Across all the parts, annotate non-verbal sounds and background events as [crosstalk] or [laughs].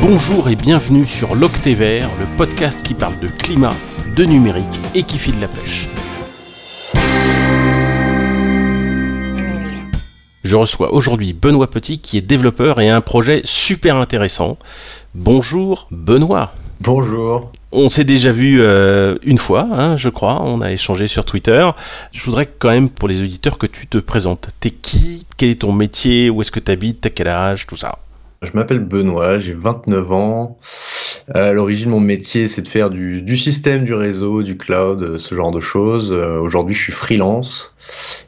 Bonjour et bienvenue sur l'Octévert, le podcast qui parle de climat, de numérique et qui file la pêche. Je reçois aujourd'hui Benoît Petit qui est développeur et a un projet super intéressant. Bonjour Benoît. Bonjour. On s'est déjà vu euh, une fois, hein, je crois, on a échangé sur Twitter. Je voudrais quand même pour les auditeurs que tu te présentes. T'es qui? Quel est ton métier? Où est-ce que tu habites T'as quel âge? Tout ça. Je m'appelle Benoît, j'ai 29 ans. Euh, à l'origine, mon métier, c'est de faire du, système, du réseau, du cloud, euh, ce genre de choses. Euh, aujourd'hui, je suis freelance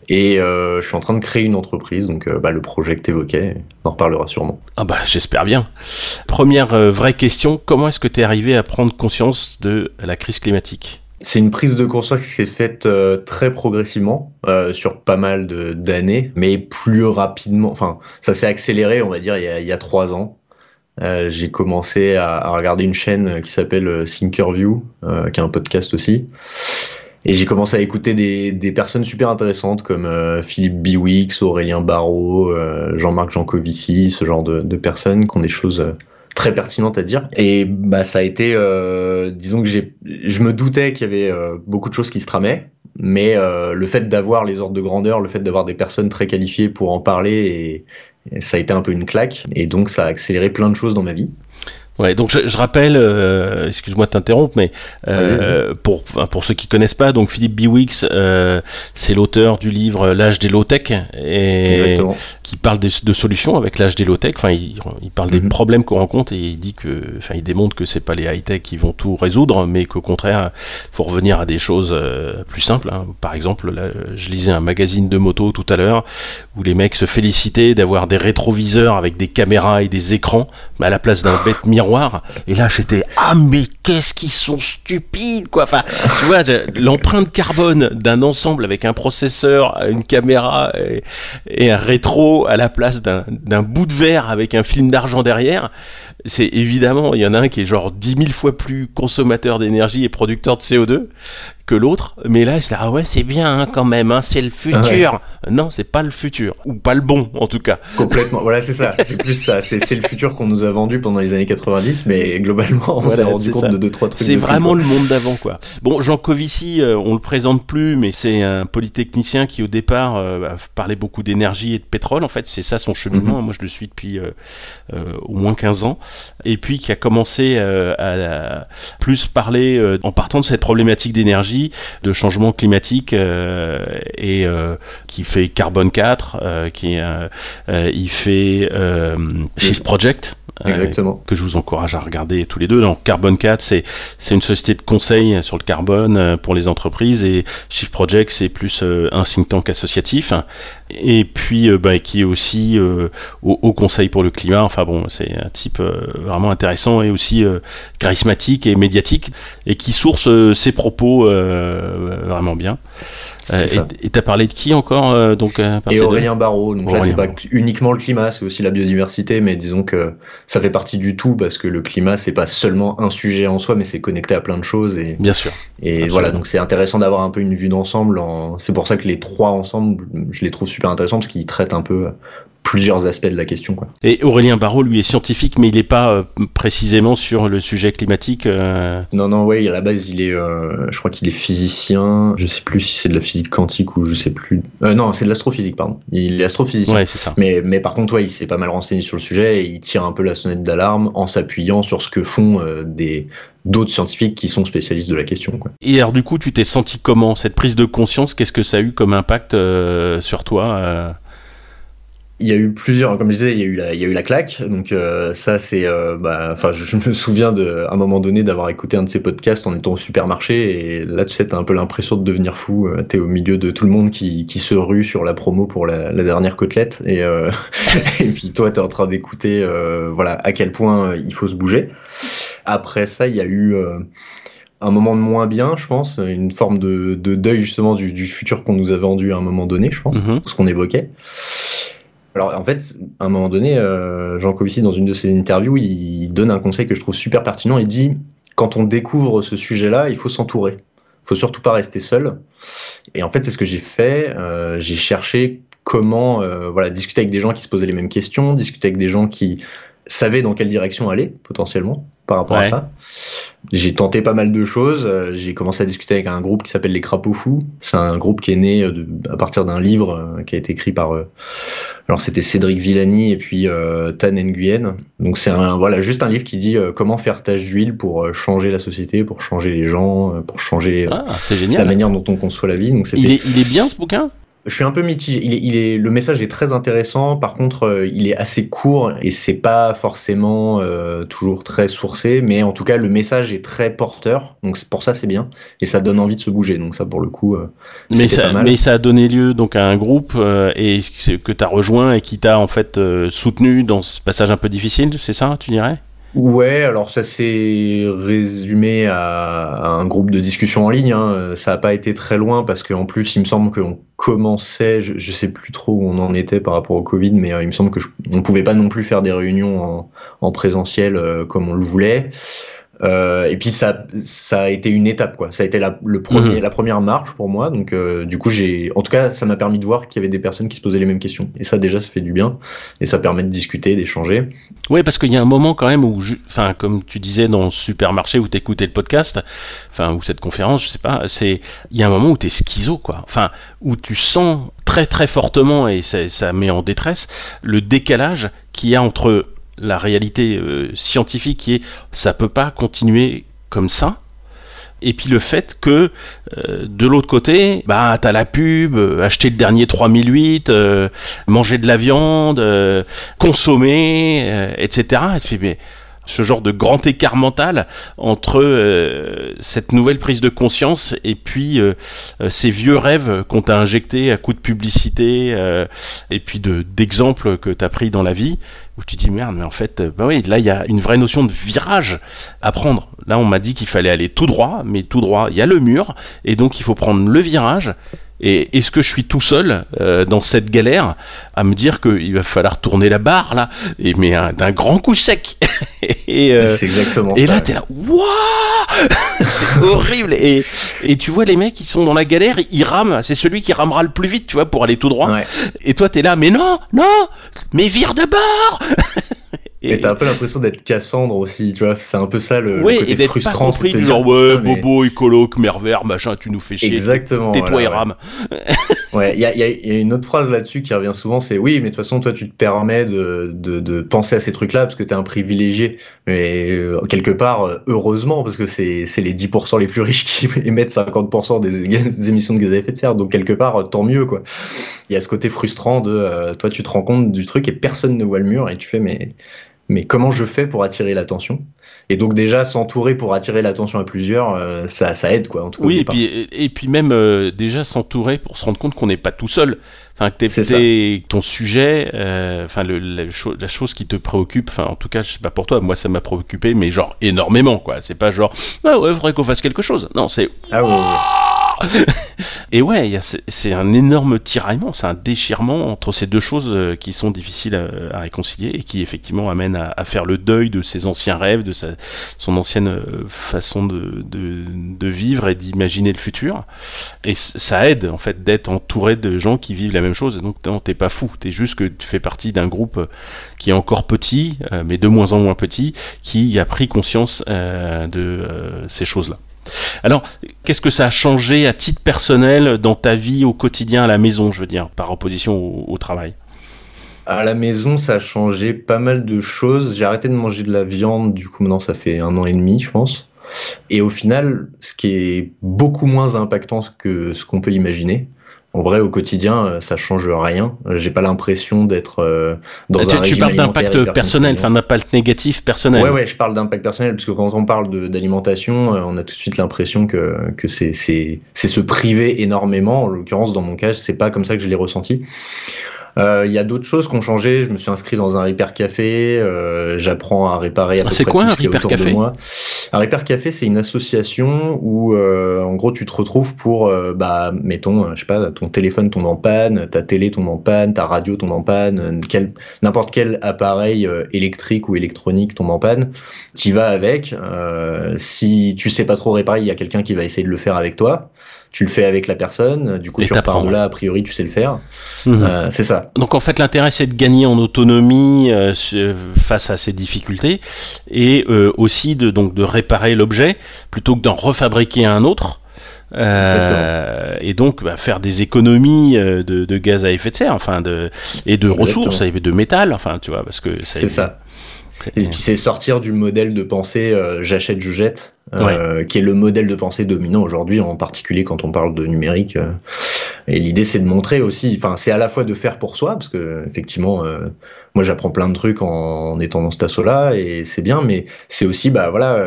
et je suis en train de créer une entreprise. Donc, bah, le projet que tu évoquais, on en reparlera sûrement. Ah bah, j'espère bien. Première vraie question, comment est-ce que tu es arrivé à prendre conscience de la crise climatique? C'est une prise de conscience qui s'est faite euh, très progressivement euh, sur pas mal d'années, mais plus rapidement. Enfin, ça s'est accéléré, on va dire, il y a, trois ans. Euh, j'ai commencé à, regarder une chaîne qui s'appelle Thinkerview, qui est un podcast aussi. Et j'ai commencé à écouter des, personnes super intéressantes comme Philippe Biwix, Aurélien Barraud, Jean-Marc Jancovici, ce genre de, de, personnes qui ont des choses très pertinente à dire. Et bah ça a été, euh, disons que j'ai, je me doutais qu'il y avait euh, beaucoup de choses qui se tramaient, mais euh, le fait d'avoir les ordres de grandeur, le fait d'avoir des personnes très qualifiées pour en parler, et ça a été un peu une claque. Et donc ça a accéléré plein de choses dans ma vie. Ouais, donc je, je rappelle, euh, excuse-moi de t'interrompre, mais euh, pour pour ceux qui connaissent pas, donc Philippe Biwix, euh, c'est l'auteur du livre L'âge des low tech et qui parle de, de solutions avec l'âge des low tech. Enfin, il, il parle des mhm. problèmes qu'on rencontre et il dit que, enfin, il démontre que c'est pas les high tech qui vont tout résoudre, mais qu'au contraire, faut revenir à des choses plus simples. Hein. Par exemple, là, je lisais un magazine de moto tout à l'heure où les mecs se félicitaient d'avoir des rétroviseurs avec des caméras et des écrans, mais à la place d'un bête miroir et là, j'étais ah mais qu'est-ce qu'ils sont stupides quoi. Enfin, tu vois, l'empreinte carbone d'un ensemble avec un processeur, une caméra et, un rétro à la place d'un bout de verre avec un film d'argent derrière. C'est évidemment, il y en a un qui est genre 10 000 fois plus consommateur d'énergie et producteur de CO2 que l'autre, mais là, c'est ah ouais, c'est bien hein, quand même, hein, c'est le futur. Non, c'est pas le futur, ou pas le bon en tout cas. Complètement, voilà, c'est ça, [laughs] c'est plus ça, c'est le futur qu'on nous a vendu pendant les années 90, mais globalement, on s'est rendu compte de deux, trois trucs. C'est vraiment le monde d'avant, quoi. Bon, Jean Covici, euh, on le présente plus, mais c'est un polytechnicien qui au départ euh, parlait beaucoup d'énergie et de pétrole, en fait, c'est ça son cheminement. Mhm. Moi, je le suis depuis euh, au moins 15 ans, et puis qui a commencé à plus parler en partant de cette problématique d'énergie de changement climatique euh, et euh, qui fait Carbone 4, euh, qui il fait Shift Project. Exactement. que je vous encourage à regarder tous les deux. Donc Carbone 4, c'est c'est une société de conseil sur le carbone pour les entreprises et Shift Project, c'est plus un think tank associatif et puis bah, qui est aussi au, conseil pour le climat. Enfin bon, c'est un type vraiment intéressant et aussi charismatique et médiatique et qui source ses propos euh, vraiment bien. Euh, et t'as parlé de qui encore euh, donc Et Aurélien Barraud. Donc là, c'est pas uniquement le climat, c'est aussi la biodiversité, mais disons que ça fait partie du tout parce que le climat, c'est pas seulement un sujet en soi, mais c'est connecté à plein de choses. Et, Bien sûr. Et voilà, donc c'est intéressant d'avoir un peu une vue d'ensemble. C'est pour ça que les trois ensemble, je les trouve super intéressants parce qu'ils traitent un peu plusieurs aspects de la question. Quoi. Et Aurélien Barraud, lui, est scientifique, mais il n'est pas euh, précisément sur le sujet climatique. Euh... Non, non, ouais, à la base, il est, euh, je crois qu'il est physicien. Je sais plus si c'est de la physique quantique ou je sais plus. Non, c'est de l'astrophysique, pardon. Il est astrophysicien. Ouais, c'est ça. Mais, mais par contre, ouais, il s'est pas mal renseigné sur le sujet et il tire un peu la sonnette d'alarme en s'appuyant sur ce que font des d'autres scientifiques qui sont spécialistes de la question. Quoi. Et alors du coup, tu t'es senti comment cette prise de conscience? Qu'est-ce que ça a eu comme impact sur toi il y a eu plusieurs, comme je disais, il y a eu la, il y a eu la claque. Donc euh, ça, c'est, euh, bah, enfin, je, me souviens de, à un moment donné d'avoir écouté un de ces podcasts en étant au supermarché et là, tu sais, t'as un peu l'impression de devenir fou. Euh, t'es au milieu de tout le monde qui, qui se rue sur la promo pour la, la dernière côtelette et, [laughs] et puis toi, t'es en train d'écouter, voilà, à quel point il faut se bouger. Après ça, il y a eu un moment de moins bien, je pense, une forme de, de deuil justement du, du futur qu'on nous a vendu à un moment donné, je pense, mm-hmm. ce qu'on évoquait. Alors en fait, à un moment donné, euh, Jean Covici, dans une de ses interviews, il donne un conseil que je trouve super pertinent. Il dit quand on découvre ce sujet-là, il faut s'entourer. Il faut surtout pas rester seul. Et en fait, c'est ce que j'ai fait. Euh, j'ai cherché comment voilà discuter avec des gens qui se posaient les mêmes questions, discuter avec des gens qui savaient dans quelle direction aller potentiellement par rapport à ça. J'ai tenté pas mal de choses. Euh, j'ai commencé à discuter avec un groupe qui s'appelle les Crapauds Fous. C'est un groupe qui est né euh, à partir d'un livre euh, qui a été écrit par. Alors c'était Cédric Villani et puis Tan Nguyen. Donc c'est un voilà juste un livre qui dit comment faire tâche d'huile pour changer la société, pour changer les gens, pour changer ah, la manière dont on conçoit la vie. Donc il est, il est bien ce bouquin? Je suis un peu mitigé. Il est, le message est très intéressant. Par contre, euh, il est assez court et c'est pas forcément euh, toujours très sourcé. Mais en tout cas, le message est très porteur. Donc pour ça, c'est bien et ça donne envie de se bouger. Donc ça, pour le coup, euh, mais ça, pas mal. mais ça a donné lieu donc à un groupe et que tu as rejoint et qui t'a en fait soutenu dans ce passage un peu difficile. C'est ça, tu dirais? Ouais, alors ça s'est résumé à, un groupe de discussion en ligne. Hein. Ça n'a pas été très loin parce qu'en plus, il me semble qu'on commençait, je, ne sais plus trop où on en était par rapport au Covid, mais euh, il me semble que on pouvait pas non plus faire des réunions en, en présentiel euh, comme on le voulait. Euh, et puis ça, ça a été une étape, quoi. Ça a été la, le premier, mhm. la première marche pour moi. Donc, euh, du coup, j'ai, en tout cas, ça m'a permis de voir qu'il y avait des personnes qui se posaient les mêmes questions. Et ça, déjà, ça fait du bien. Et ça permet de discuter, d'échanger. Oui, parce qu'il y a un moment quand même où, enfin, comme tu disais dans le supermarché où t'écoutais le podcast, enfin, ou cette conférence, je sais pas, c'est, il y a un moment où t'es schizo, quoi. Enfin, où tu sens très très fortement et ça, ça met en détresse le décalage qu'il y a entre la réalité euh, scientifique qui est ça peut pas continuer comme ça. Et puis le fait que euh, de l'autre côté, bah t'as la pub, euh, acheter le dernier 3008, manger de la viande, consommer, etc. Ce genre de grand écart mental entre cette nouvelle prise de conscience et puis ces vieux rêves qu'on t'a injectés à coup de publicité et puis de d'exemples que t'as pris dans la vie où tu dis merde mais en fait bah oui là il y a une vraie notion de virage à prendre. Là on m'a dit qu'il fallait aller tout droit mais tout droit il y a le mur et donc il faut prendre le virage et est-ce que je suis tout seul euh, dans cette galère à me dire qu'il va falloir tourner la barre là, et mais d'un grand coup sec. [laughs] et euh, c'est exactement. Et là t'es là, waouh, [laughs] c'est horrible. Et, et tu vois les mecs qui sont dans la galère, ils rament. C'est celui qui ramera le plus vite, tu vois, pour aller tout droit. Et toi t'es là, mais non, non, mais vire de bord. [laughs] Et t'as un peu l'impression d'être Cassandre aussi, tu vois, c'est un peu ça le, oui, côté et frustrant. Pas compris, genre, ouais, bobo, écolo, mervert, machin, tu nous fais chier. Exactement. Tais-toi et rame. ouais, il y a, y a, une autre phrase là-dessus qui revient souvent, c'est oui, mais de toute façon, toi, tu te permets de, de, de penser à ces trucs-là parce que t'es un privilégié. Mais euh, quelque part, euh, heureusement, parce que c'est les 10% les plus riches qui [laughs] émettent 50% des, des, émissions de gaz à effet de serre. Donc, quelque part, tant mieux, quoi. Il y a ce côté frustrant de, euh, toi, tu te rends compte du truc et personne ne voit le mur et tu fais, mais mais comment je fais pour attirer l'attention? Et donc déjà s'entourer pour attirer l'attention à plusieurs, euh, ça, ça aide quoi. En tout oui, et puis, et puis même euh, déjà s'entourer pour se rendre compte qu'on n'est pas tout seul. Enfin, que t'es, ton sujet, euh, enfin le, la, la, chose qui te préoccupe, enfin en tout cas je sais pas pour toi, moi ça m'a préoccupé, mais genre énormément quoi. C'est pas genre ah ouais faudrait qu'on fasse quelque chose. Non c'est ah ouais. [laughs] Et ouais, c'est un énorme tiraillement, c'est un déchirement entre ces deux choses euh, qui sont difficiles à, réconcilier et qui effectivement amènent à, faire le deuil de ses anciens rêves, de son ancienne euh, façon de, de, vivre et d'imaginer le futur. Et ça aide en fait d'être entouré de gens qui vivent la même chose. Donc non, t'es pas fou, t'es juste que tu fais partie d'un groupe qui est encore petit, euh, mais de moins en moins petit, qui a pris conscience de ces choses-là. Alors, qu'est-ce que ça a changé à titre personnel dans ta vie au quotidien à la maison, je veux dire, par opposition au, travail? À la maison, ça a changé pas mal de choses. J'ai arrêté de manger de la viande, du coup maintenant ça fait un an et demi, je pense. Et au final, ce qui est beaucoup moins impactant que ce qu'on peut imaginer, en vrai, au quotidien, euh, ça change rien. J'ai pas l'impression d'être euh, dans tu, un Tu parles d'impact personnel, enfin d'impact négatif personnel. Ouais, ouais, je parle d'impact personnel parce que quand on parle d'alimentation, euh, on a tout de suite l'impression que, que c'est se priver énormément. En l'occurrence, dans mon cas, c'est pas comme ça que je l'ai ressenti. Euh, il y a d'autres choses qui ont changé. Je me suis inscrit dans un Repair Café. Euh, j'apprends à réparer à ah, C'est quoi un Repair Café Un Repair Café, c'est une association où, euh, en gros, tu te retrouves pour, bah, mettons, je sais pas, ton téléphone tombe en panne, ta télé tombe en panne, ta radio tombe en panne, n'importe quel appareil électrique ou électronique tombe en panne. Tu vas avec. si tu sais pas trop réparer, il y a quelqu'un qui va essayer de le faire avec toi. Tu le fais avec la personne, du coup tu repars de là, a priori tu sais le faire. Mhm. Euh, c'est ça. Donc en fait l'intérêt c'est de gagner en autonomie euh, face à ces difficultés et euh, aussi de, donc, de réparer l'objet plutôt que d'en refabriquer un autre. et donc bah, faire des économies de, gaz à effet de serre, enfin de et de ressources, et de métal, enfin tu vois, parce que c'est ça. Et puis c'est sortir du modèle de pensée j'achète, je jette, euh, qui est le modèle de pensée dominant aujourd'hui, en particulier quand on parle de numérique. Euh. Et l'idée, c'est de montrer aussi, enfin, c'est à la fois de faire pour soi, parce que effectivement, euh, moi, j'apprends plein de trucs en, étant dans cet assaut-là, et c'est bien, mais c'est aussi, bah voilà,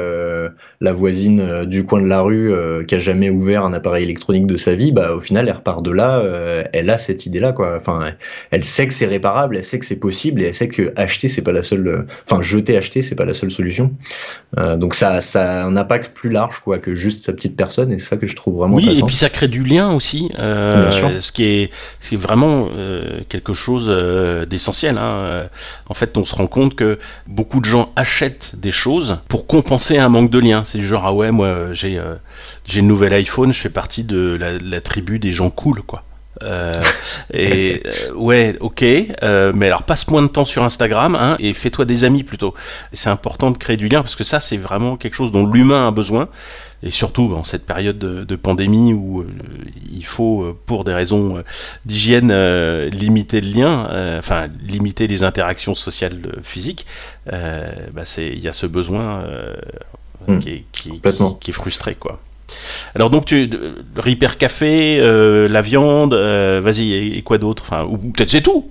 la voisine du coin de la rue qui a jamais ouvert un appareil électronique de sa vie, bah au final, elle repart de là, elle a cette idée-là, quoi. Enfin, elle sait que c'est réparable, elle sait que c'est possible, et elle sait que acheter, c'est pas la seule, enfin, jeter, acheter, c'est pas la seule solution. donc ça, ça n'a plus large quoi que juste sa petite personne et c'est ça que je trouve vraiment oui et puis ça crée du lien aussi euh, ce qui est vraiment euh, quelque chose euh, d'essentiel hein. en fait on se rend compte que beaucoup de gens achètent des choses pour compenser un manque de lien. C'est du genre ah ouais moi j'ai j'ai le nouvel iPhone je fais partie de la, la tribu des gens cool quoi et euh, ouais, ok, euh, mais alors passe moins de temps sur Instagram hein, et fais-toi des amis plutôt. C'est important de créer du lien parce que ça, c'est vraiment quelque chose dont l'humain a besoin. Et surtout en cette période de, pandémie où il faut, pour des raisons d'hygiène, limiter le lien, enfin limiter les interactions sociales physiques, bah il y a ce besoin hmm. qui, qui, qui est frustré, quoi. Alors donc tu Reaper Café, euh, la viande, euh, vas-y et, quoi d'autre? Enfin ou, peut-être c'est tout.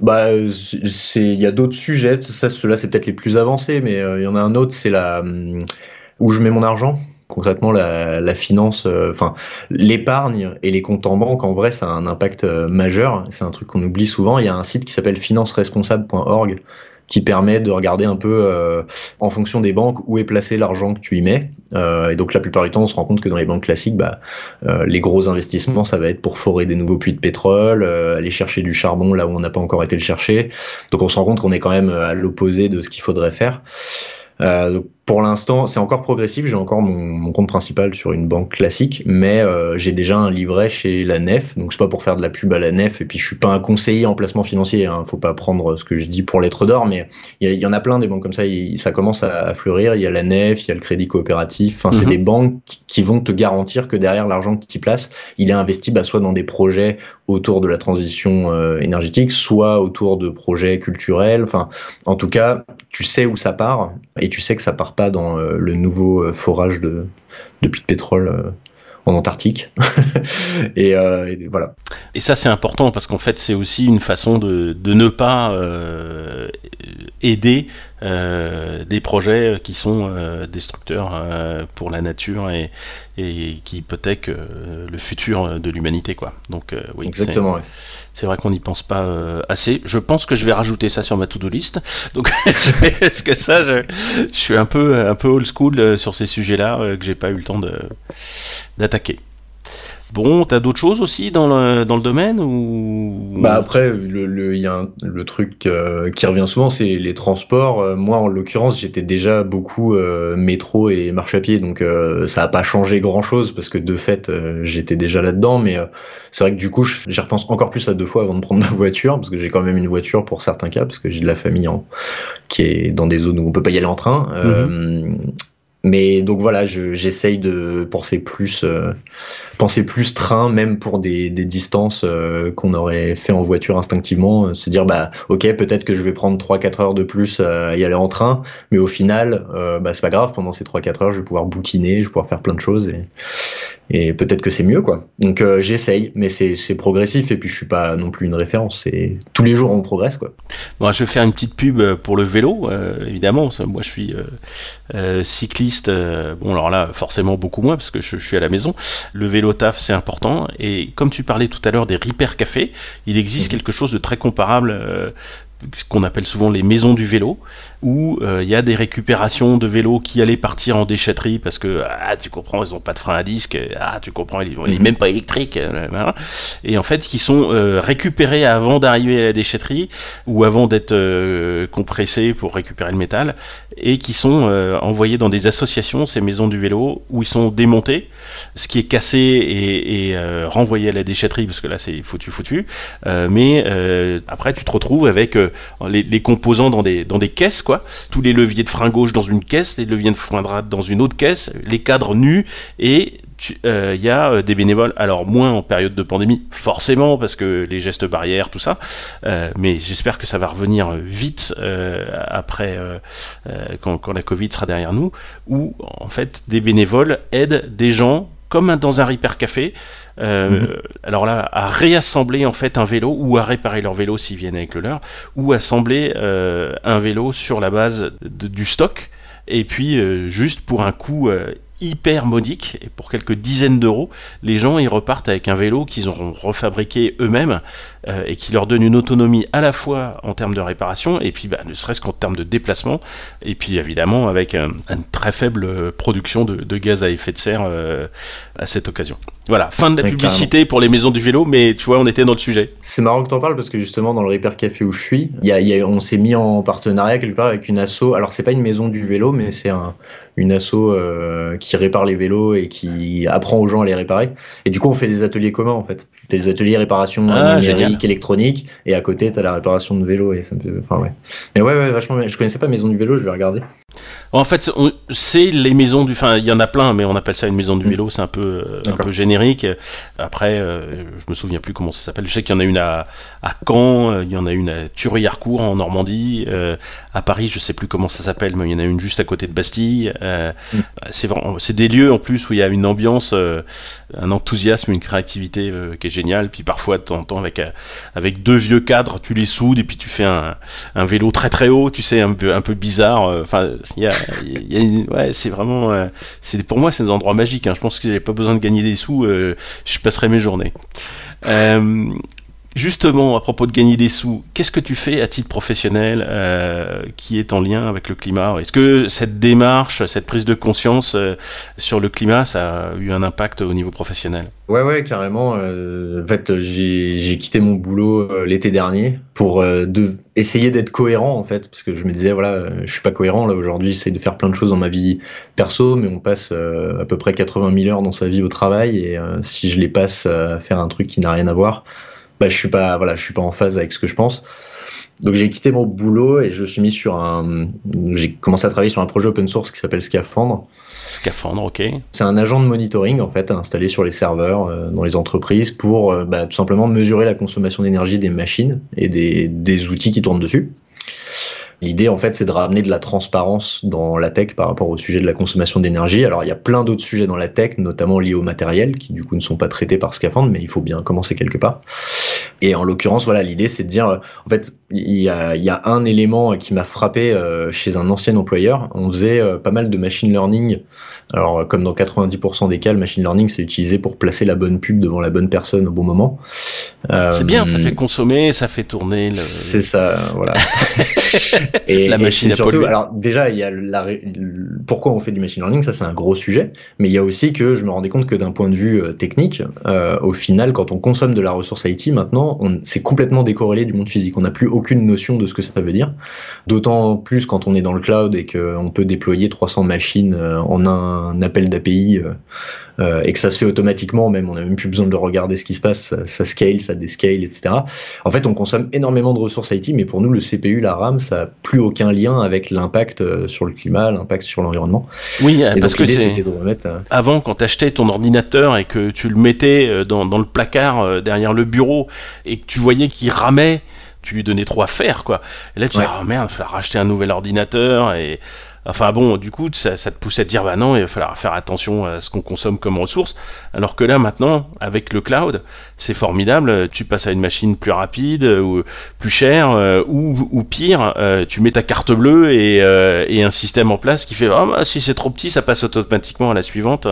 Bah c'est il y a d'autres sujets. Ça ceux-là c'est peut-être les plus avancés, mais euh, il y en a un autre c'est la où je mets mon argent. Concrètement, la, finance, enfin l'épargne et les comptes en banque, en vrai, ça a un impact majeur. C'est un truc qu'on oublie souvent. Il y a un site qui s'appelle financeresponsable.org qui permet de regarder un peu euh, en fonction des banques où est placé l'argent que tu y mets. Euh, et donc la plupart du temps, on se rend compte que dans les banques classiques, bah, euh, les gros investissements, ça va être pour forer des nouveaux puits de pétrole, aller chercher du charbon là où on n'a pas encore été le chercher. Donc on se rend compte qu'on est quand même à l'opposé de ce qu'il faudrait faire. Euh, pour l'instant, c'est encore progressif. J'ai encore mon, compte principal sur une banque classique, mais euh, j'ai déjà un livret chez la Nef. Donc c'est pas pour faire de la pub à la Nef. Et puis je suis pas un conseiller en placement financier. Hein. Faut pas prendre ce que je dis pour lettre d'or, mais il y, en a plein des banques comme ça. ça commence à, fleurir. Il y a la Nef, il y a le Crédit Coopératif. Enfin, c'est mhm. des banques qui vont te garantir que derrière l'argent que tu y places, il est investi bah, soit dans des projets autour de la transition euh, énergétique, soit autour de projets culturels. Enfin, en tout cas, tu sais où ça part et tu sais que ça part pas dans euh, le nouveau euh, forage de, de puits de pétrole en Antarctique. [laughs] et, voilà. Et ça, c'est important parce qu'en fait, c'est aussi une façon de, de ne pas aider euh, des projets qui sont euh, destructeurs euh, pour la nature et, et qui hypothèquent le futur de l'humanité. quoi. Donc oui, Exactement. C'est vrai qu'on n'y pense pas assez. Je pense que je vais rajouter ça sur ma to-do list. Donc, [laughs] est-ce que ça, je, suis un peu, un peu old school sur ces sujets-là que j'ai pas eu le temps d'attaquer. Bon, t'as d'autres choses aussi dans le, dans le domaine ou? Bah après, le, le, y a le truc euh, qui revient souvent, c'est les transports. Euh, moi, en l'occurrence, j'étais déjà beaucoup euh, métro et marche à pied, donc ça a pas changé grand-chose parce que de fait, j'étais déjà là-dedans. Mais c'est vrai que du coup, j'y repense encore plus à deux fois avant de prendre [laughs] ma voiture parce que j'ai quand même une voiture pour certains cas parce que j'ai de la famille en, qui est dans des zones où on peut pas y aller en train. Mhm. Mais donc voilà, j'essaye de penser plus penser plus train, même pour des, des distances euh, qu'on aurait fait en voiture instinctivement, euh, se dire bah ok peut-être que je vais prendre 3-4 heures de plus euh, à y aller en train, mais au final bah c'est pas grave, pendant ces 3-4 heures je vais pouvoir bouquiner, je vais pouvoir faire plein de choses et, et peut-être que c'est mieux quoi. Donc j'essaye, mais c'est progressif et puis je suis pas non plus une référence, c'est tous les jours on progresse quoi. Bon, je vais faire une petite pub pour le vélo, évidemment, moi je suis cycliste, bon alors là forcément beaucoup moins parce que je, je suis à la maison. Le vélo taf, c'est important. Et comme tu parlais tout à l'heure des Repair Café, il existe mhm. quelque chose de très comparable. Euh, ce qu'on appelle souvent les maisons du vélo, où il y a des récupérations de vélos qui allaient partir en déchetterie parce que, ah, tu comprends, ils n'ont pas de frein à disque, ah, tu comprends, ils n'est même pas électrique, et en fait, qui sont récupérés avant d'arriver à la déchetterie ou avant d'être compressés pour récupérer le métal, et qui sont envoyés dans des associations, ces maisons du vélo, où ils sont démontés, ce qui est cassé et, renvoyé à la déchetterie, parce que là c'est foutu foutu, mais après tu te retrouves avec les, les, composants dans des, caisses, quoi. Tous les leviers de frein gauche dans une caisse, les leviers de frein droite dans une autre caisse, les cadres nus, et il euh, y a euh, des bénévoles, alors moins en période de pandémie, forcément, parce que les gestes barrières, tout ça, euh, mais j'espère que ça va revenir vite après, quand, quand, la Covid sera derrière nous, où en fait des bénévoles aident des gens comme dans un repair café, euh, mhm. alors là, à réassembler en fait un vélo ou à réparer leur vélo s'ils viennent avec le leur, ou assembler euh, un vélo sur la base du stock, et puis euh, juste pour un coût hyper modique, et pour quelques dizaines d'euros, les gens ils repartent avec un vélo qu'ils auront refabriqué eux-mêmes euh, et qui leur donne une autonomie à la fois en termes de réparation et puis bah, ne serait-ce qu'en termes de déplacement, et puis évidemment avec une très faible production de, gaz à effet de serre euh, à cette occasion. Voilà, fin de la publicité pour les maisons du vélo, mais tu vois, on était dans le sujet. C'est marrant que tu en parles parce que justement, dans le Repair Café où je suis, y y a, on s'est mis en partenariat quelque part avec une asso. Alors, c'est pas une maison du vélo, mais c'est un, une asso euh, qui répare les vélos et qui apprend aux gens à les réparer. Et du coup, on fait des ateliers communs en fait. T'as des ateliers réparation ah, numérique, électronique, et à côté, t'as la réparation de vélo. Et ça me fait... Enfin, ouais. Mais ouais, ouais, vachement. Je connaissais pas Maison du vélo, je vais regarder. En fait, c'est les maisons du. Enfin, il y en a plein, mais on appelle ça une maison du mm. vélo. C'est un peu, euh, un peu générique. Après, euh, je me souviens plus comment ça s'appelle. Je sais qu'il y en a une à, à Caen, euh, il y en a une à Thury-Harcourt en Normandie. à Paris, je sais plus comment ça s'appelle, mais il y en a une juste à côté de Bastille. Mm. C'est c'est des lieux en plus où il y a une ambiance, un enthousiasme, une créativité qui est géniale. Puis parfois, de temps en temps, avec avec deux vieux cadres, tu les soudes et puis tu fais un, un vélo très très haut. Tu sais, un peu un peu bizarre. Enfin il y a, ouais, c'est vraiment, euh, c'est pour moi c'est des endroits magiques. Hein. Je pense que j'avais pas besoin de gagner des sous, euh, je passerai mes journées. Justement, à propos de gagner des sous, qu'est-ce que tu fais à titre professionnel euh, qui est en lien avec le climat? Est-ce que cette démarche, cette prise de conscience euh, sur le climat, ça a eu un impact au niveau professionnel? Ouais, ouais, carrément. Euh, en fait, j'ai quitté mon boulot l'été dernier pour essayer d'être cohérent, en fait, parce que je me disais, voilà, je suis pas cohérent là aujourd'hui, j'essaie de faire plein de choses dans ma vie perso, mais on passe à peu près 80 000 heures dans sa vie au travail, et si je les passe à faire un truc qui n'a rien à voir, bah, je suis pas, voilà, je suis pas en phase avec ce que je pense. Donc j'ai quitté mon boulot et je suis mis sur un, j'ai commencé à travailler sur un projet open source qui s'appelle Scaphandre. Scaphandre, ok. C'est un agent de monitoring en fait installé sur les serveurs euh, dans les entreprises pour euh, bah, tout simplement mesurer la consommation d'énergie des machines et des, des outils qui tournent dessus. L'idée, en fait, c'est de ramener de la transparence dans la tech par rapport au sujet de la consommation d'énergie. Alors, il y a plein d'autres sujets dans la tech, notamment liés au matériel, qui du coup ne sont pas traités par Scaphandre, mais il faut bien commencer quelque part. Et en l'occurrence, voilà, l'idée, c'est de dire, en fait, il y a, y a un élément qui m'a frappé euh, chez un ancien employeur. On faisait euh, pas mal de machine learning. Alors, comme dans 90% des cas, le machine learning, c'est utilisé pour placer la bonne pub devant la bonne personne au bon moment. c'est bien, ça euh, fait consommer, ça fait tourner. Le... C'est ça, voilà. [laughs] Et, la machine à surtout, alors déjà, il y a la, pourquoi on fait du machine learning, ça c'est un gros sujet, mais il y a aussi que je me rendais compte que d'un point de vue euh, technique, euh, au final, quand on consomme de la ressource IT, maintenant, c'est complètement décorrélé du monde physique. On n'a plus aucune notion de ce que ça veut dire. D'autant plus quand on est dans le cloud et qu'on peut déployer 300 machines euh, en un appel d'API euh, et que ça se fait automatiquement, même on n'a même plus besoin de regarder ce qui se passe, ça, scale, ça descale, etc. En fait, on consomme énormément de ressources IT, mais pour nous, le CPU, la RAM, ça n'a plus aucun lien avec l'impact euh, sur le climat, l'impact sur l'environnement. Oui, parce que c'est euh, avant quand tu achetais ton ordinateur et que tu le mettais dans, dans le placard derrière le bureau et que tu voyais qu'il ramait tu lui donnais trop à faire quoi. Et là tu dis oh merde, il va falloir racheter un nouvel ordinateur et Enfin bon, du coup, ça, te pousse à dire, bah non, il va falloir faire attention à ce qu'on consomme comme ressource. Alors que là, maintenant, avec le cloud, c'est formidable. Tu passes à une machine plus rapide ou plus chère, euh, ou, pire, euh, tu mets ta carte bleue et, euh, et, un système en place qui fait, ah bah, si c'est trop petit, ça passe automatiquement à la suivante.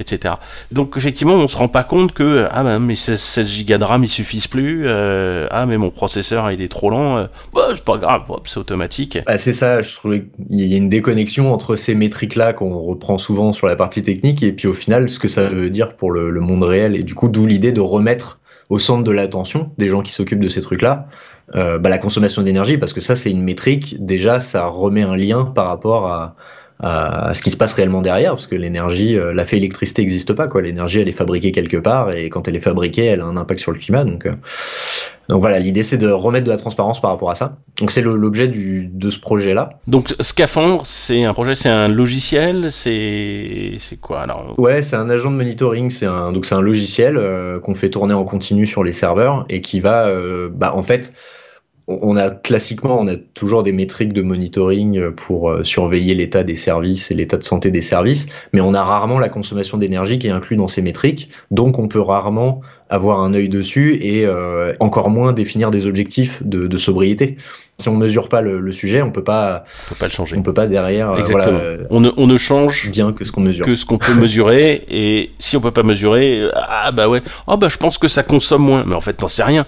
etc. Donc effectivement, on se rend pas compte que ah ben mais 16, Go de RAM ils suffisent plus, euh, ah mais mon processeur il est trop lent, euh, bah, c'est pas grave, c'est automatique. Ah, c'est ça, je trouvais y une déconnexion entre ces métriques là qu'on reprend souvent sur la partie technique et puis au final ce que ça veut dire pour le, monde réel et du coup d'où l'idée de remettre au centre de l'attention des gens qui s'occupent de ces trucs-là, euh, bah, la consommation d'énergie, parce que ça, c'est une métrique. Déjà, ça remet un lien par rapport à, à ce qui se passe réellement derrière, parce que l'énergie, euh, la fait électricité n'existe pas, quoi. L'énergie, elle est fabriquée quelque part, et quand elle est fabriquée, elle a un impact sur le climat. Donc, euh, donc voilà, l'idée c'est de remettre de la transparence par rapport à ça. Donc c'est l'objet de ce projet-là. Donc Scaphandre, c'est un projet, c'est un logiciel, c'est quoi alors? Ouais, c'est un agent de monitoring, c'est un donc c'est un logiciel euh, qu'on fait tourner en continu sur les serveurs et qui va, bah en fait on a classiquement, on a toujours des métriques de monitoring pour euh, surveiller l'état des services et l'état de santé des services, mais on a rarement la consommation d'énergie qui est inclue dans ces métriques, donc on peut rarement avoir un œil dessus et euh, encore moins définir des objectifs de, sobriété. Si on mesure pas le, sujet, on peut pas, on peut pas le changer. On peut pas derrière. Euh, Exactement. on, ne, on ne change bien que ce qu'on mesure, que ce qu'on peut mesurer. Et si on peut pas mesurer, ah bah ouais, oh bah je pense que ça consomme moins. Mais en fait, t'en sais rien.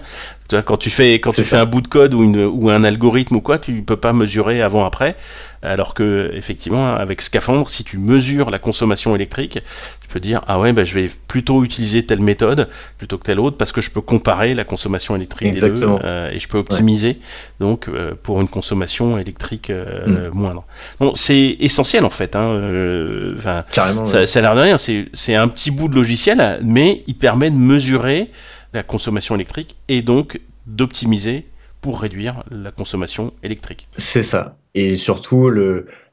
Tu vois, quand tu fais quand tu fais un bout de code ou, une, ou un algorithme ou quoi, tu peux pas mesurer avant après. Alors que effectivement, avec Scaphandre, si tu mesures la consommation électrique, tu peux dire ah ouais, bah, je vais plutôt utiliser telle méthode plutôt que telle autre parce que je peux comparer la consommation électrique des deux euh, et je peux optimiser donc euh, pour une consommation électrique euh, mm. moindre. Bon, c'est essentiel en fait. Hein, Carrément. Ça, ça a l'air de rien. C'est un petit bout de logiciel, mais il permet de mesurer la consommation électrique et donc d'optimiser pour réduire la consommation électrique. C'est ça. Et surtout,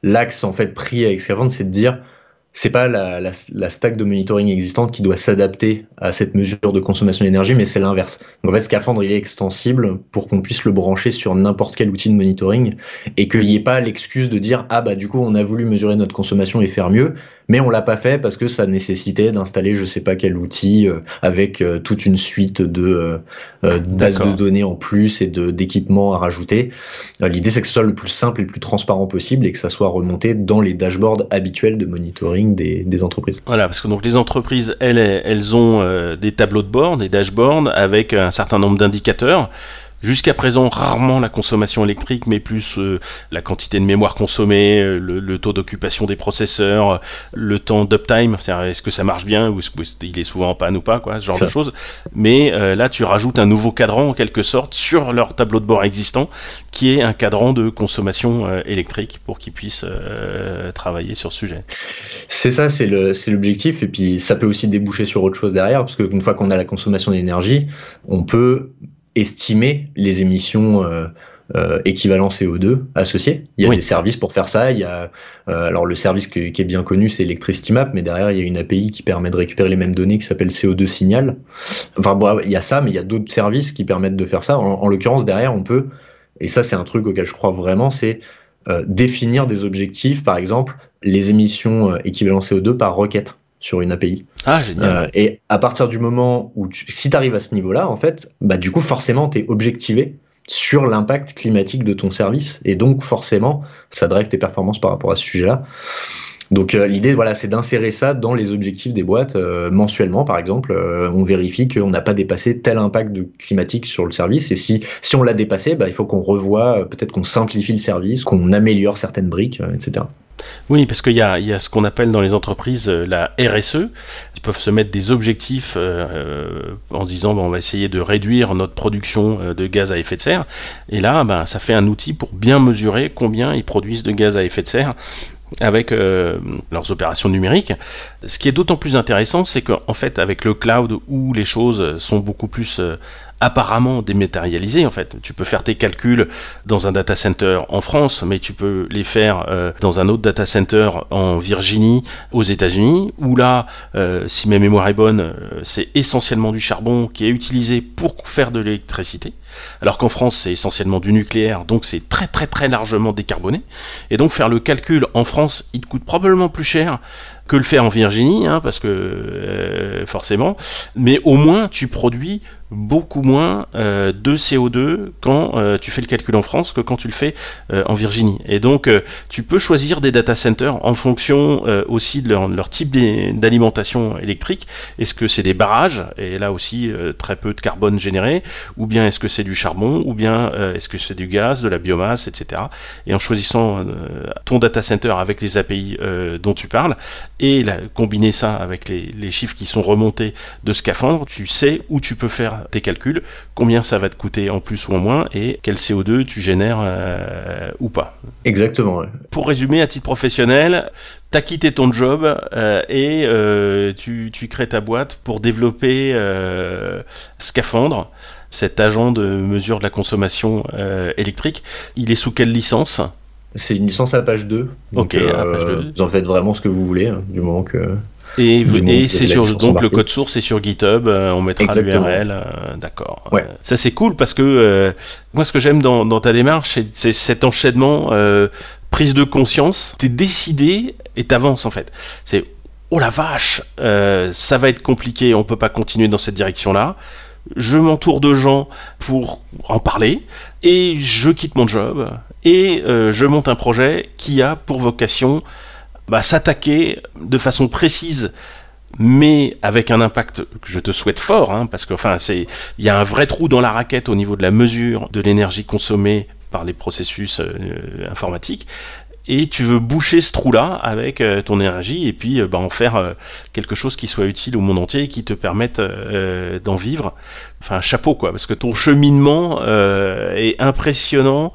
l'axe en fait pris avec Scaphandre, c'est de dire c'est pas la, la, stack de monitoring existante qui doit s'adapter à cette mesure de consommation d'énergie, mais c'est l'inverse. Donc en fait, Scaphandre, il est extensible pour qu'on puisse le brancher sur n'importe quel outil de monitoring et qu'il n'y ait pas l'excuse de dire ah bah du coup on a voulu mesurer notre consommation et faire mieux, mais on l'a pas fait parce que ça nécessitait d'installer je sais pas quel outil euh, avec euh, toute une suite de euh, bases de données en plus et de d'équipements à rajouter. L'idée c'est que ce soit le plus simple et le plus transparent possible et que ça soit remonté dans les dashboards habituels de monitoring des, des entreprises. Voilà, parce que donc les entreprises elles elles ont des tableaux de bord, des dashboards avec un certain nombre d'indicateurs. Jusqu'à présent, rarement la consommation électrique, mais plus euh, la quantité de mémoire consommée, euh, le, taux d'occupation des processeurs, euh, le temps d'uptime, est-ce que ça marche bien ou est-ce qu'il est souvent en panne ou pas, quoi, ce genre de choses. Mais là, tu rajoutes un nouveau cadran en quelque sorte sur leur tableau de bord existant, qui est un cadran de consommation électrique pour qu'ils puissent travailler sur ce sujet. C'est ça, c'est l'objectif, et puis ça peut aussi déboucher sur autre chose derrière, parce qu'une fois qu'on a la consommation d'énergie, on peut estimer les émissions euh, euh, équivalent CO2 associées. Il y a des services pour faire ça. Il y a euh, alors le service qui est bien connu, c'est Electricity Map, mais derrière il y a une API qui permet de récupérer les mêmes données qui s'appelle CO2 Signal. Enfin bon, il y a ça, mais il y a d'autres services qui permettent de faire ça. En, l'occurrence derrière, on peut, et ça c'est un truc auquel je crois vraiment, c'est définir des objectifs, par exemple les émissions équivalent CO2 par requête sur une API. Ah, génial. Euh, et à partir du moment où, si tu arrives à ce niveau-là, en fait, bah, du coup, forcément, tu es objectivé sur l'impact climatique de ton service. Et donc, forcément, ça drive tes performances par rapport à ce sujet-là. Donc euh, l'idée, voilà, c'est d'insérer ça dans les objectifs des boîtes euh, mensuellement, par exemple. on vérifie qu'on n'a pas dépassé tel impact de climatique sur le service. Et si si on l'a dépassé, bah, il faut qu'on revoie, peut-être qu'on simplifie le service, qu'on améliore certaines briques, etc. Oui, parce qu'il y a, y a, ce qu'on appelle dans les entreprises euh, la RSE. Ils peuvent se mettre des objectifs euh, euh, en se disant on va essayer de réduire notre production de gaz à effet de serre. Et là, ben, ça fait un outil pour bien mesurer combien ils produisent de gaz à effet de serre avec leurs opérations numériques. Ce qui est d'autant plus intéressant, c'est qu'en fait, avec le cloud où les choses sont beaucoup plus apparemment dématérialisé en fait. Tu peux faire tes calculs dans un data center en France, mais tu peux les faire euh, dans un autre data center en Virginie, aux États-Unis, où là, euh, si ma mémoire est bonne, euh, c'est essentiellement du charbon qui est utilisé pour faire de l'électricité, alors qu'en France c'est essentiellement du nucléaire, donc c'est très très très largement décarboné. Et donc faire le calcul en France, il te coûte probablement plus cher que le faire en Virginie, hein, parce que forcément, mais au moins tu produis beaucoup moins euh, de CO2 quand euh, tu fais le calcul en France que quand tu le fais euh, en Virginie. Et donc, tu peux choisir des data centers en fonction aussi de leur, type d'alimentation électrique. Est-ce que c'est des barrages, et là aussi très peu de carbone généré, ou bien est-ce que c'est du charbon, ou bien est-ce que c'est du gaz, de la biomasse, etc. Et en choisissant ton data center avec les API dont tu parles, et combiner ça avec les, les chiffres qui sont remontés de scaphandre, tu sais où tu peux faire tes calculs, combien ça va te coûter en plus ou en moins et quel CO2 tu génères euh, ou pas. Exactement. Pour résumer, à titre professionnel, tu as quitté ton job euh, et euh, tu, crées ta boîte pour développer Scaphandre, cet agent de mesure de la consommation électrique. Il est sous quelle licence? C'est une licence à page 2. ok, à page 2. Vous en faites vraiment ce que vous voulez, hein, du moment que. Et, c'est sur donc le code source est sur GitHub, euh, on mettra l'URL, euh, d'accord. Ouais. ça c'est cool parce que euh, moi ce que j'aime dans, dans, ta démarche, c'est cet enchaînement, prise de conscience. T'es décidé et t'avances en fait. C'est oh la vache, ça va être compliqué, on peut pas continuer dans cette direction-là. Je m'entoure de gens pour en parler et je quitte mon job et je monte un projet qui a pour vocation bah, s'attaquer de façon précise mais avec un impact que je te souhaite fort, hein, parce que enfin, c'est, il y a un vrai trou dans la raquette au niveau de la mesure de l'énergie consommée par les processus euh, informatiques, et tu veux boucher ce trou-là avec euh, ton énergie et puis euh, bah, en faire quelque chose qui soit utile au monde entier et qui te permette d'en vivre. Enfin, chapeau quoi, parce que ton cheminement est impressionnant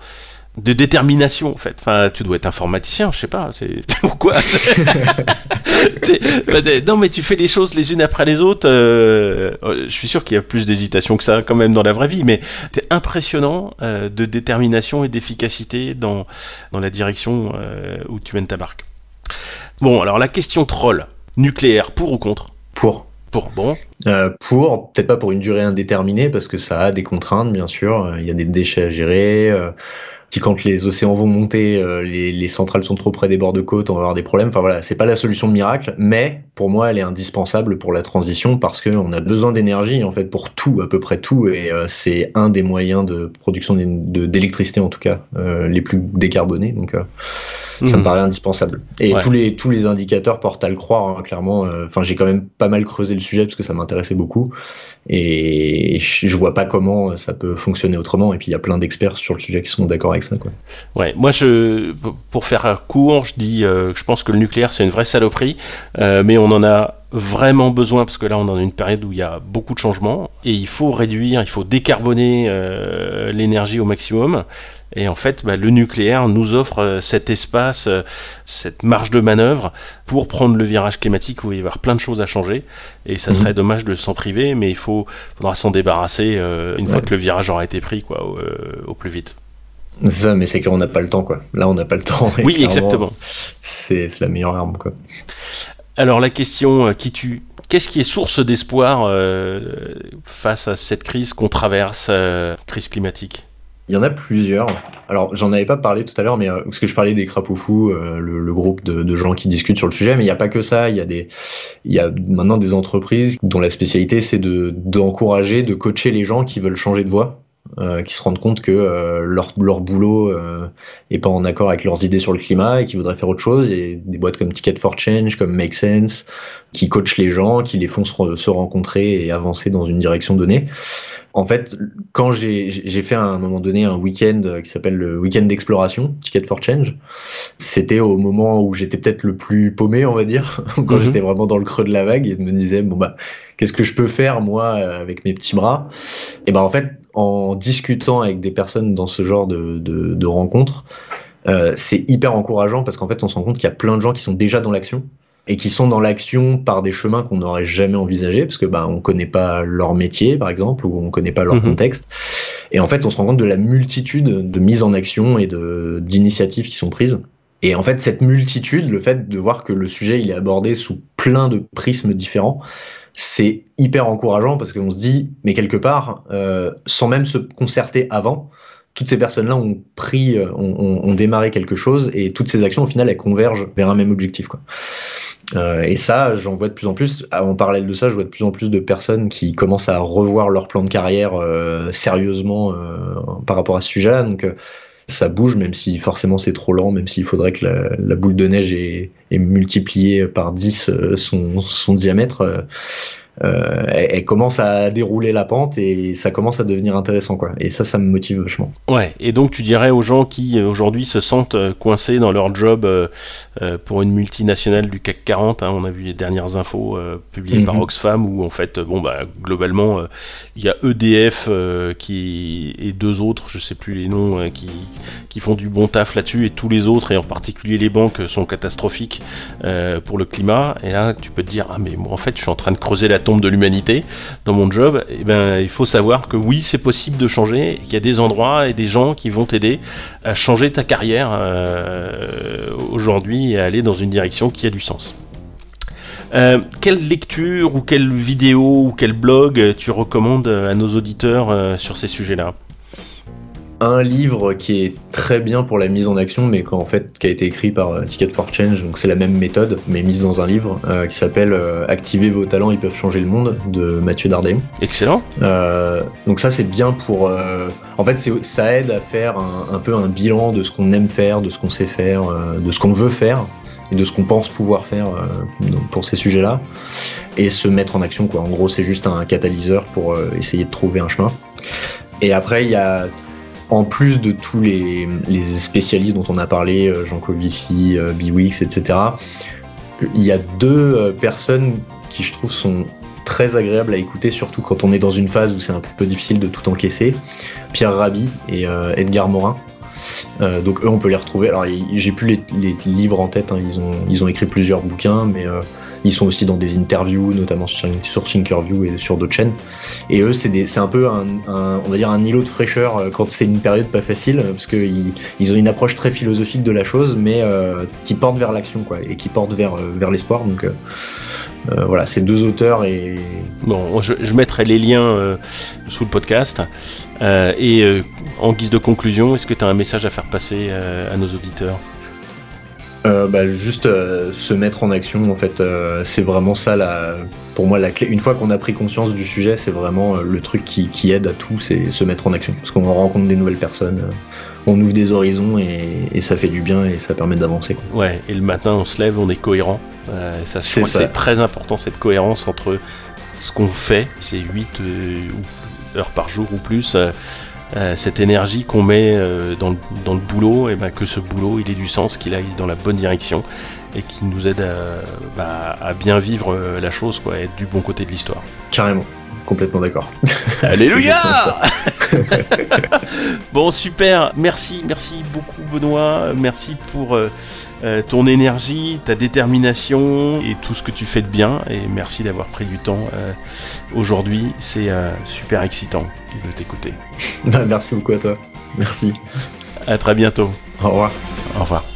de détermination en fait. Enfin, tu dois être informaticien, je sais pas, c'est [laughs] pourquoi? Bah, Non, mais tu fais les choses les unes après les autres. Euh, euh, je suis sûr qu'il y a plus d'hésitation que ça quand même dans la vraie vie, mais c'est impressionnant euh, de détermination et d'efficacité dans, dans la direction où tu mènes ta barque. Bon, alors la question troll, nucléaire, pour ou contre? Pour. Pour, bon. pour, peut-être pas pour une durée indéterminée, parce que ça a des contraintes, bien sûr. Il y a des déchets à gérer quand les océans vont monter, euh, les, centrales sont trop près des bords de côte, on va avoir des problèmes. Enfin voilà, c'est pas la solution miracle, mais pour moi, elle est indispensable pour la transition parce qu'on a besoin d'énergie en fait pour tout, à peu près tout, et euh, c'est un des moyens de production d'électricité en tout cas euh, les plus décarbonés. Donc ça me mhm. paraît indispensable. Et tous les tous les indicateurs portent à le croire, hein, clairement. Enfin, j'ai quand même pas mal creusé le sujet parce que ça m'intéressait beaucoup, et je vois pas comment ça peut fonctionner autrement. Et puis il y a plein d'experts sur le sujet qui sont d'accord avec ça. Quoi. Ouais, moi je, pour faire court, je dis, euh, je pense que le nucléaire c'est une vraie saloperie, euh, mais on en a vraiment besoin parce que là on est dans une période où il y a beaucoup de changements et il faut réduire, il faut décarboner euh, l'énergie au maximum. Et en fait, bah, le nucléaire nous offre euh, cet espace, euh, cette marge de manœuvre pour prendre le virage climatique où il va y avoir plein de choses à changer. Et ça mhm. serait dommage de s'en priver, mais il faut, faudra s'en débarrasser euh, une fois que le virage aura été pris, quoi, au, plus vite. Ça, mais c'est qu'on n'a pas le temps, quoi. Là, on n'a pas le temps. Oui, [laughs] exactement. C'est la meilleure arme, quoi. Alors, la question qui tue. Qu'est-ce qui est source d'espoir face à cette crise qu'on traverse, crise climatique? Il y en a plusieurs. Alors, j'en avais pas parlé tout à l'heure, mais euh, parce que je parlais des Crapoufous, euh, le, groupe de, gens qui discutent sur le sujet, mais il n'y a pas que ça. Il y a des, il y a maintenant des entreprises dont la spécialité c'est de d'encourager, de coacher les gens qui veulent changer de voie. Euh, qui se rendent compte que leur, leur boulot est pas en accord avec leurs idées sur le climat et qui voudraient faire autre chose. Et des boîtes comme Ticket for Change, comme Make Sense, qui coachent les gens, qui les font se, se rencontrer et avancer dans une direction donnée en fait, quand j'ai fait à un moment donné un week-end qui s'appelle le week-end d'exploration, Ticket for Change, c'était au moment où j'étais peut-être le plus paumé, on va dire, [laughs] quand mhm. j'étais vraiment dans le creux de la vague et me disais, bon bah, qu'est-ce que je peux faire moi avec mes petits bras? Et ben en fait, en discutant avec des personnes dans ce genre de, de, de rencontres, euh, c'est hyper encourageant parce qu'en fait, on se rend compte qu'il y a plein de gens qui sont déjà dans l'action et qui sont dans l'action par des chemins qu'on n'aurait jamais envisagés parce que bah on connaît pas leur métier par exemple ou on connaît pas leur mhm. contexte. Et en fait on se rend compte de la multitude de mises en action et de d'initiatives qui sont prises. Et en fait cette multitude le fait de voir que le sujet il est abordé sous plein de prismes différents c'est hyper encourageant parce qu'on se dit mais quelque part euh, sans même se concerter avant toutes ces personnes-là ont pris, ont, démarré quelque chose et toutes ces actions, au final, elles convergent vers un même objectif. Quoi. et ça, j'en vois de plus en plus. En parallèle de ça, je vois de plus en plus de personnes qui commencent à revoir leur plan de carrière sérieusement par rapport à ce sujet-là. Donc, ça bouge, même si forcément c'est trop lent, même s'il faudrait que la, boule de neige ait, multiplié par 10 son, son diamètre euh, elle, commence à dérouler la pente et ça commence à devenir intéressant quoi. Et ça, ça me motive vachement. Ouais. Et donc tu dirais aux gens qui euh, aujourd'hui se sentent euh, coincés dans leur job pour une multinationale du CAC 40, hein, on a vu les dernières infos publiées par mhm. Oxfam où en fait, bon bah globalement, il y a EDF qui et deux autres, je sais plus les noms, qui qui font du bon taf là-dessus et tous les autres et en particulier les banques sont catastrophiques pour le climat. Et là, tu peux te dire ah mais moi en fait, je suis en train de creuser la tombe de l'humanité dans mon job, eh ben, il faut savoir que oui, c'est possible de changer, qu'il y a des endroits et des gens qui vont t'aider à changer ta carrière euh, aujourd'hui et à aller dans une direction qui a du sens. Euh, quelle lecture ou quelle vidéo ou quel blog tu recommandes à nos auditeurs euh, sur ces sujets-là? Un livre qui est très bien pour la mise en action, mais en fait qui a été écrit par euh, Ticket for Change, donc c'est la même méthode, mais mise dans un livre euh, qui s'appelle euh, Activez vos talents, ils peuvent changer le monde de Mathieu Dardenne. Excellent. donc ça c'est bien pour, en fait ça aide à faire un, peu un bilan de ce qu'on aime faire, de ce qu'on sait faire, de ce qu'on veut faire et de ce qu'on pense pouvoir faire pour ces sujets-là et se mettre en action quoi. En gros c'est juste un catalyseur pour essayer de trouver un chemin. Et après il y a en plus de tous les, spécialistes dont on a parlé, euh, Jean Covici, euh, Biwix, etc., il y a deux euh, personnes qui je trouve sont très agréables à écouter, surtout quand on est dans une phase où c'est un peu difficile de tout encaisser. Pierre Rabhi et Edgar Morin. donc eux, on peut les retrouver. Alors j'ai plus les, livres en tête, hein. ils, ont, ils ont écrit plusieurs bouquins, mais ils sont aussi dans des interviews, notamment sur, sur Thinkerview et sur d'autres chaînes. Et eux, c'est un peu un, on va dire un îlot de fraîcheur euh, quand c'est une période pas facile, parce qu'ils ils ont une approche très philosophique de la chose, mais euh, qui porte vers l'action, quoi, et qui porte vers, euh, vers l'espoir. Donc voilà, c'est deux auteurs et. Bon, je mettrai les liens sous le podcast. et en guise de conclusion, est-ce que tu as un message à faire passer à nos auditeurs? Euh, bah, juste euh, se mettre en action en fait euh, c'est vraiment ça la pour moi la clé. Une fois qu'on a pris conscience du sujet c'est vraiment le truc qui, qui, aide à tout c'est se mettre en action. Parce qu'on rencontre des nouvelles personnes on ouvre des horizons et, ça fait du bien et ça permet d'avancer ouais et le matin on se lève on est cohérent. Ça c'est très important cette cohérence entre ce qu'on fait c'est 8 heures par jour ou plus euh, cette énergie qu'on met euh, dans, le, boulot, et ben que ce boulot il ait du sens, qu'il aille dans la bonne direction et qu'il nous aide à, bah, bien vivre euh, la chose, quoi, être du bon côté de l'histoire. Carrément. Complètement d'accord. [laughs] Alléluia [laughs] Bon, super. Merci, merci beaucoup, Benoît. Merci pour ton énergie, ta détermination et tout ce que tu fais de bien. Et merci d'avoir pris du temps aujourd'hui. C'est super excitant de t'écouter. [laughs] Merci beaucoup à toi. Merci. À très bientôt. Au revoir. Au revoir.